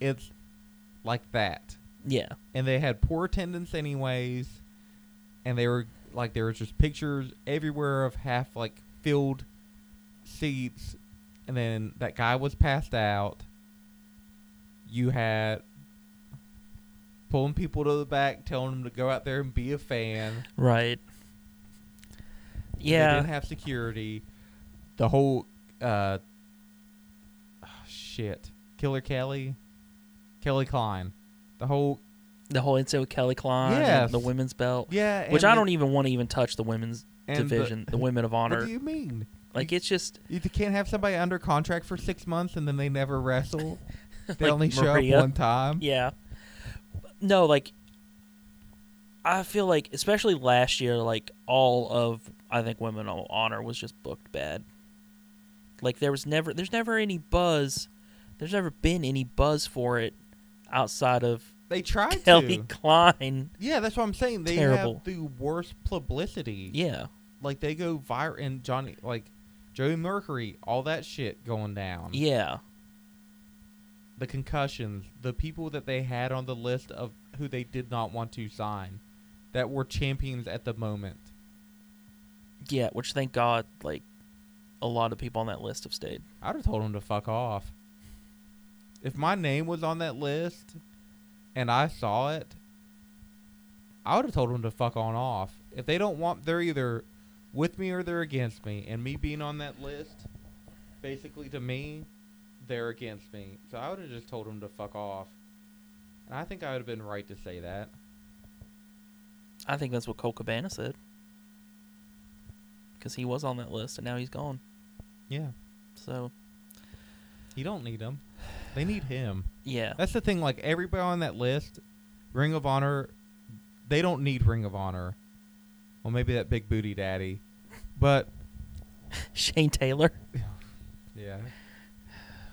It's like that. Yeah, And they had poor attendance anyways. And they were like there was just pictures everywhere of half like filled seats and then that guy was passed out. You had pulling people to the back, telling them to go out there and be a fan. right. Yeah. They didn't have security. The whole uh oh, shit. Killer Kelly. Kelly Klein. The whole the whole incident with Kelly Klein, Yes. the women's belt, yeah, which I the- don't even want to even touch the women's and the- division, the, [LAUGHS] women of honor. What do you mean? like it's just You can't have somebody under contract for six months and then they never wrestle. [LAUGHS] They Like only show Maria. up one time. Yeah. No, like I feel like especially last year, like all of I think Women of Honor was just booked bad. Like there was never there's never any buzz. There's never been any buzz for it outside of They tried Kelly to. Klein. Yeah, that's what I'm saying. They Terrible. have the worst publicity. Yeah. Like they go viral and Johnny like Joey Mercury, all that shit going down. Yeah. The concussions, the people that they had on the list of who they did not want to sign that were champions at the moment. Yeah, which thank God like a lot of people on that list have stayed. I'd have told them to fuck off. If my name was on that list and I saw it, I would have told them to fuck on off. If they don't want, they're either with me or they're against me. And me being on that list, basically to me, they're against me. So I would have just told them to fuck off. And I think I would have been right to say that. I think that's what Colt Cabana said. Because he was on that list and now he's gone. Yeah. So You don't need him. They need him. Yeah. That's the thing. Like everybody on that list, Ring of Honor, they don't need Ring of Honor. Well, maybe that big booty daddy, but [LAUGHS] Shane Taylor. [SIGHS] yeah.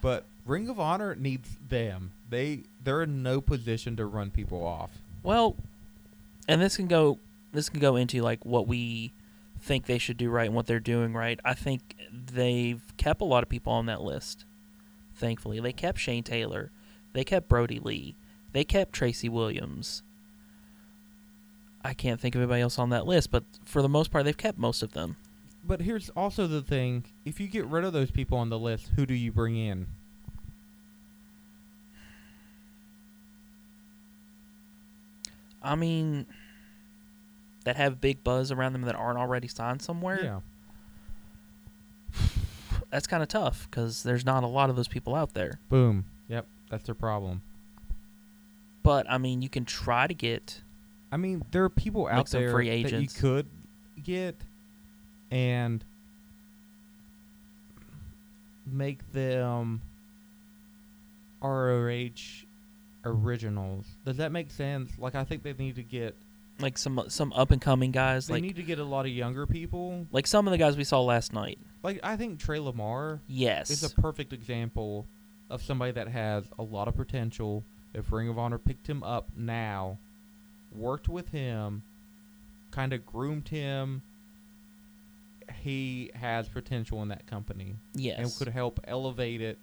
But Ring of Honor needs them. They they're in no position to run people off. Well, and this can go this can go into like what we think they should do right and what they're doing right. I think they've kept a lot of people on that list. Thankfully, they kept Shane Taylor, they kept Brody Lee, they kept Tracy Williams. I can't think of anybody else on that list, but for the most part, they've kept most of them. But here's also the thing: if you get rid of those people on the list, who do you bring in? I mean, that have big buzz around them that aren't already signed somewhere. Yeah. [SIGHS] That's kind of tough because there's not a lot of those people out there. Boom. That's their problem. But I mean, you can try to get I mean, there are people out some there free that you could get and make them ROH originals. Does that make sense? Like, I think they need to get like some uh, some up and coming guys, they like need to get a lot of younger people. like some of the guys we saw last night. Like, I think Trey Lamar Yes, is a perfect example of somebody that has a lot of potential. If Ring of Honor picked him up now, worked with him, kind of groomed him, he has potential in that company yes, and could help elevate it.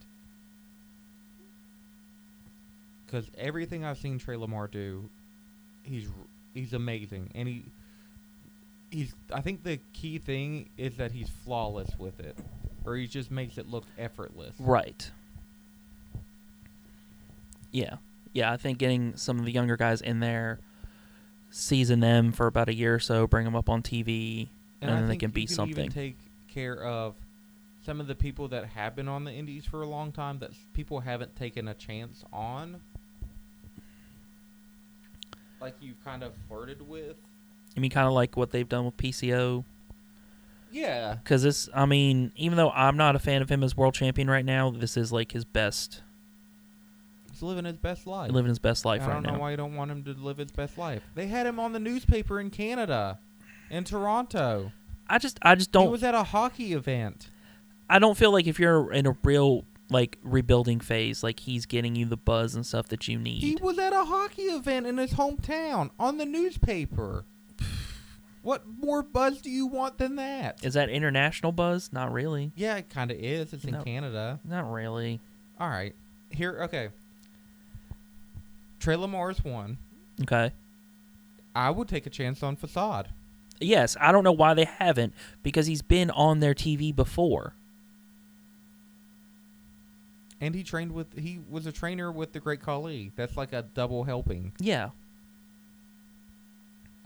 Because everything I've seen Trey Lamar do, he's he's amazing, and he he's. I think the key thing is that he's flawless with it, or he just makes it look effortless. Right. Yeah. Yeah, I think getting some of the younger guys in there, season them for about a year or so, bring them up on TV, and, I then they can you be Even something. take care of some of the people that have been on the indies for a long time that people haven't taken a chance on. Like you've kind of flirted with. I mean, kind of like what they've done with PCO. Yeah. Because this, I mean, even though I'm not a fan of him as world champion right now, this is like his best, He's living his best life. living his best life right now. I right don't know now. why you don't want him to live his best life. They had him on the newspaper in Canada, in Toronto. I just, I just He don't, was at a hockey event. I don't feel like if you're in a real like rebuilding phase, like he's getting you the buzz and stuff that you need. He was at a hockey event in his hometown on the newspaper. [SIGHS] What more buzz do you want than that? is that international buzz? Not really. Yeah, it kind of is. It's in No. Canada. Not really. All right. Here, okay. Trey Lamar's one. Okay. I would take a chance on Facade. Yes, I don't know why they haven't because he's been on their TV before. And he trained with, he was a trainer with the Great Khali. That's like a double helping. Yeah.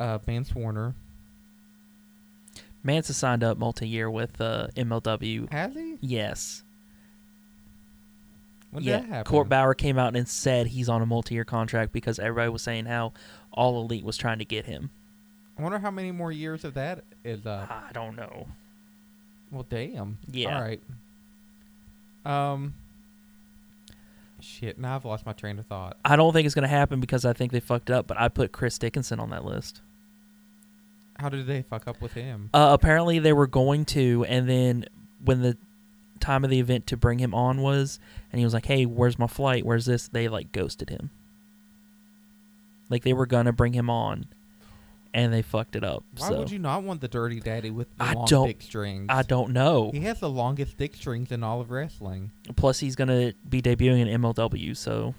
Uh, Mance Warner. Mance has signed up multi-year with uh, MLW. Has he? Yes. When yeah. did that happen? Court Bauer came out and said he's on a multi-year contract because everybody was saying how All Elite was trying to get him. I wonder how many more years of that is up. I don't know. Well, damn. Yeah. All right. Um. Shit. Now I've lost my train of thought. I don't think it's going to happen because I think they fucked up, but I put Chris Dickinson on that list. How did they fuck up with him? Uh, apparently they were going to, and then when the time of the event to bring him on was, and he was like, "Hey, where's my flight? Where's this?" They like ghosted him. Like they were gonna bring him on, and they fucked it up. Why so would you not want the dirty daddy with the I long don't- dick strings? I don't know. He has the longest dick strings in all of wrestling. Plus, he's gonna be debuting in MLW, so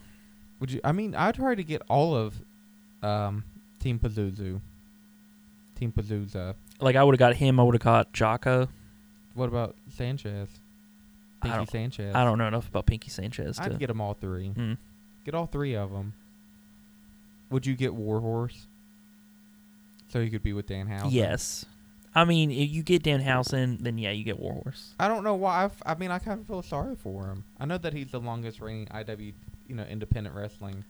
Would you? I mean, I'd try to get all of um, Team Pazuzu. Team Pazuzu. like I would have got him. I would have got Jaka. What about Sanchez? I Pinky don't- Sanchez. I don't know enough about Pinky Sanchez to. I'd get them all three. Hmm. Get all three of them. Would you get Warhorse? So you could be with Danhausen. Yes, I mean if you get Dan Danhausen, then yeah, you get Warhorse. I don't know why. I've, I mean, I kind of feel sorry for him. I know that he's the longest reigning IW, you know, independent wrestling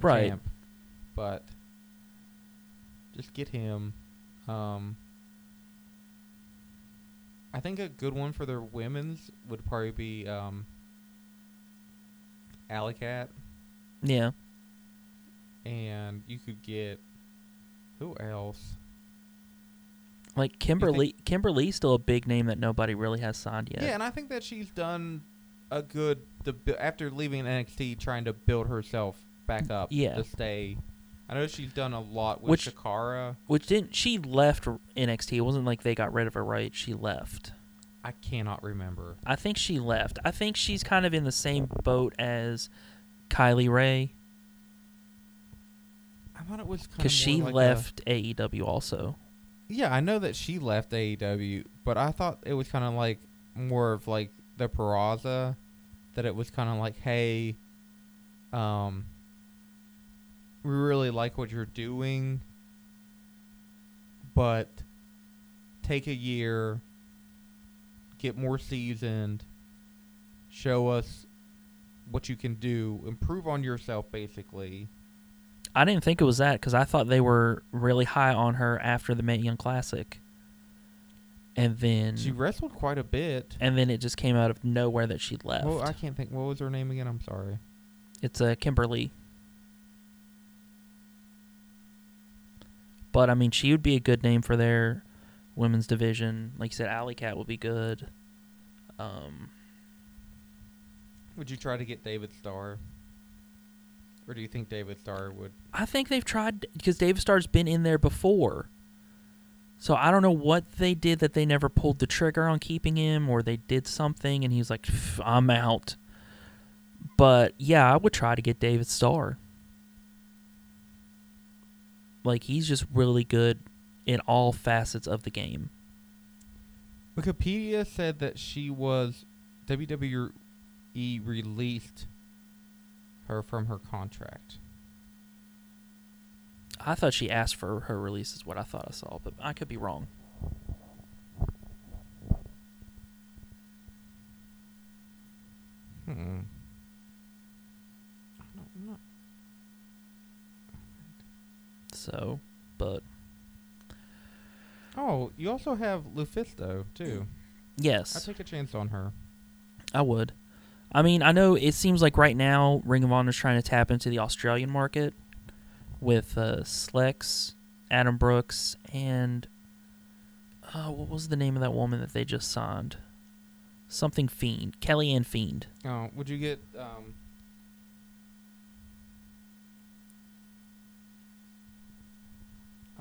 Right. champ, but just get him. Um, I think a good one for their women's would probably be um, Allie Kat, Yeah. and you could get who else? Like Kimber Lee, Kimberly's still a big name that nobody really has signed yet. Yeah, and I think that she's done a good the after leaving NXT, trying to build herself back up. Yeah. to stay. I know she's done a lot with Which- Chikara. Which didn't she left NXT? It wasn't like they got rid of her, right? She left. I cannot remember. I think she left. I think she's kind of in the same boat as Kylie Rae I thought it was because she like a- left AEW also. yeah, I know that she left AEW, but I thought it was kind of like more of like the Peraza, that it was kind of like, hey, um, like what you're doing, but take a year, get more seasoned, show us what you can do, improve on yourself, basically. I didn't think it was that because I thought they were really high on her after the Mae Young Classic, and then She wrestled quite a bit. and then it just came out of nowhere that she left. Well, I can't think. What was her name again? I'm sorry. It's a uh, Kimber Lee. But I mean, she would be a good name for their women's division. Like you said, Allie Kat would be good. Um, Would you try to get David Starr? Or do you think David Starr would? I think they've tried because David Starr's been in there before. So I don't know what they did that they never pulled the trigger on keeping him, or they did something and he's like, "I'm out." But yeah, I would try to get David Starr. Like he's just really good in all facets of the game. Wikipedia said that she was WWE released her from her contract. I thought she asked for her release, is what I thought I saw, but I could be wrong. Hmm. I don't know. So, but Oh, you also have Lufisto too. Yes, I take a chance on her. I would. I mean, I know it seems like right now Ring of Honor is trying to tap into the Australian market with uh, Slex, Adam Brooks, and uh, what was the name of that woman that they just signed? Something Fiend, Kellyanne Fiend. Oh, would you get um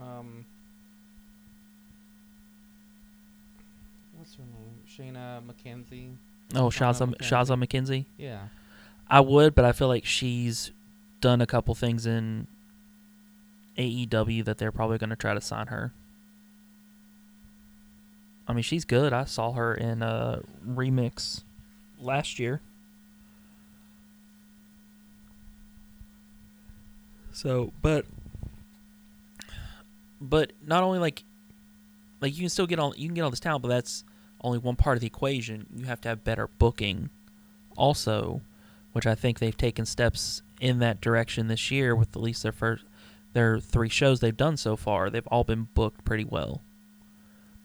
um what's her name? Shayna McKenzie. Oh, Shauna Shazza Shazza McKenzie. Yeah. I would, but I feel like she's done a couple things in AEW that they're probably going to try to sign her. I mean, she's good. I saw her in a remix last year. So, but but not only like like you can still get all you can get all this talent, but that's only one part of the equation. You have to have better booking also, which I think they've taken steps in that direction this year with at least their first their three shows they've done so far. They've all been booked pretty well.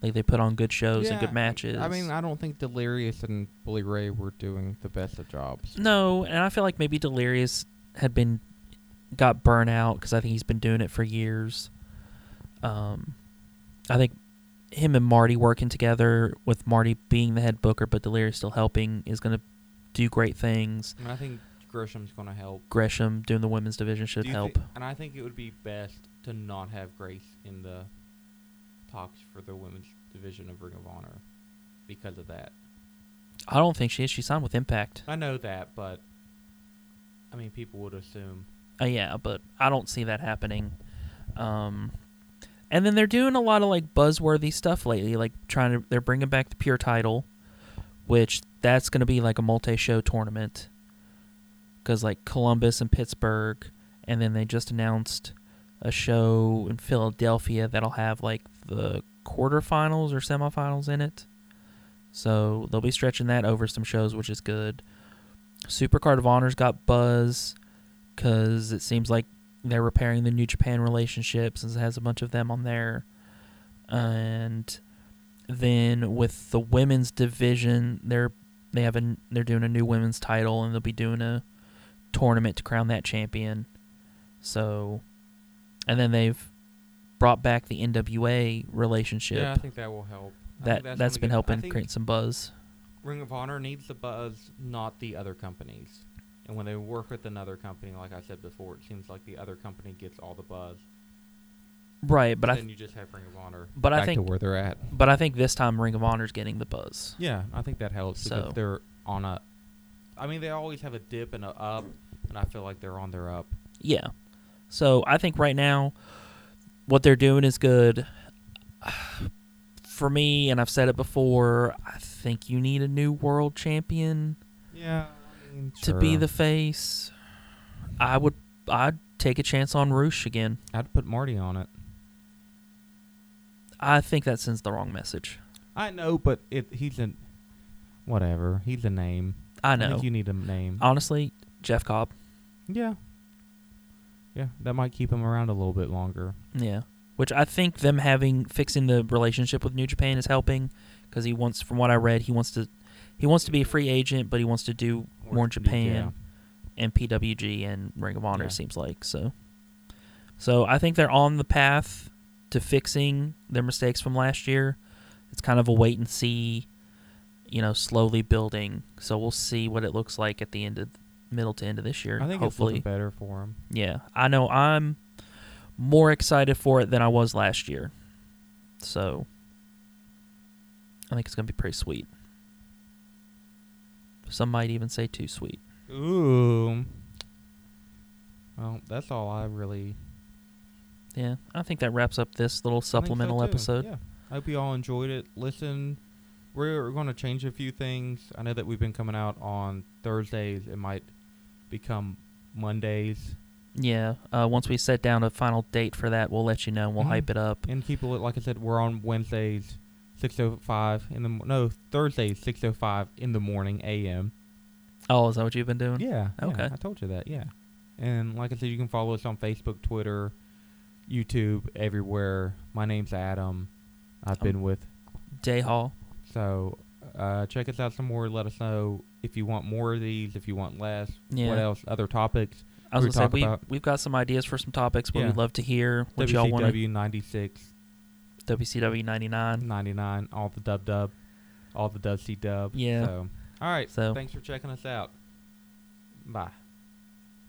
Like they put on good shows and good matches. I mean, I don't think Delirious and Bully Ray were doing the best of jobs. no, and I feel like maybe Delirious had been got burnt out because I think he's been doing it for years. Um, I think him and Marty working together with Marty being the head booker, but Delirious still helping is going to do great things. And I think Gresham's going to help. Gresham doing the women's division should help. thi- and I think it would be best to not have Grace in the talks for the women's division of Ring of Honor because of that. I don't think she is. She signed with Impact. I know that, but I mean, people would assume. Uh, yeah, but I don't see that happening. Um, and then they're doing a lot of like buzzworthy stuff lately, like trying to they're bringing back the pure title, which that's going to be like a multi-show tournament. Because like Columbus and Pittsburgh, and then they just announced a show in Philadelphia that'll have like the quarterfinals or semifinals in it. So they'll be stretching that over some shows, which is good. Supercard of Honor's got buzz because it seems like they're repairing the New Japan relationship since it has a bunch of them on there. And then with the women's division, they're they have a they're doing a new women's title and they'll be doing a tournament to crown that champion. So, and then they've brought back the NWA relationship. Yeah, I think that will help. That that's gonna been helping create some buzz. Ring of Honor needs the buzz, not the other companies. And when they work with another company, like I said before, it seems like the other company gets all the buzz. Right, but I then you just have Ring of Honor. but I back to think where they're at. but I think this time Ring of Honor's getting the buzz. Yeah, I think that helps because So- they're on a. I mean, they always have a dip and a up, and I feel like they're on their up. Yeah. So I think right now, what they're doing is good. [SIGHS] For me, and I've said it before, I think you need a new world champion Yeah, I mean, to be the face. I would, I'd take a chance on Rush again. I'd put Marty on it. I think that sends the wrong message. I know, but it he's a whatever. He's a name. I know. think you need a name. Honestly, Jeff Cobb. yeah. Yeah, that might keep him around a little bit longer. Yeah. Which I think them having fixing the relationship with New Japan is helping because he wants, from what I read, he wants to, he wants to be a free agent, but he wants to do more in Japan. and PWG and Ring of Honor Yeah. it seems like so. So I think they're on the path to fixing their mistakes from last year. It's kind of a wait and see, you know, slowly building. So we'll see what it looks like at the end of middle to end of this year. I think hopefully. better for them. yeah, I know I'm more excited for it than I was last year. So I think it's going to be pretty sweet. Some might even say too sweet. Ooh. Well, that's all I really Yeah, I think that wraps up this little think so, supplemental episode. Yeah. I hope you all enjoyed it. Listen, we're going to change a few things. I know that we've been coming out on Thursdays. It might become Mondays. Yeah. Uh, once we set down a final date for that, we'll let you know. and We'll Mhm. hype it up. And keep it, like I said, we're on Wednesdays, 6.05 in the, no, Thursdays, 6.05 in the morning a.m. Oh, is that what you've been doing? Yeah. yeah, Okay. I told you that, yeah. And like I said, you can follow us on Facebook, Twitter, YouTube, everywhere. My name's Adam. I've Um, been with Day Hall. So uh, check us out some more. Let us know if you want more of these, if you want less. Yeah. What else? Other topics. I was we gonna say we about- we've got some ideas for some topics, but Yeah. we'd love to hear what y'all want. WCW 96, WCW ninety nine. 99, all the dub dub, all the dub C dub. Yeah. So, all right. So- Thanks for checking us out. Bye.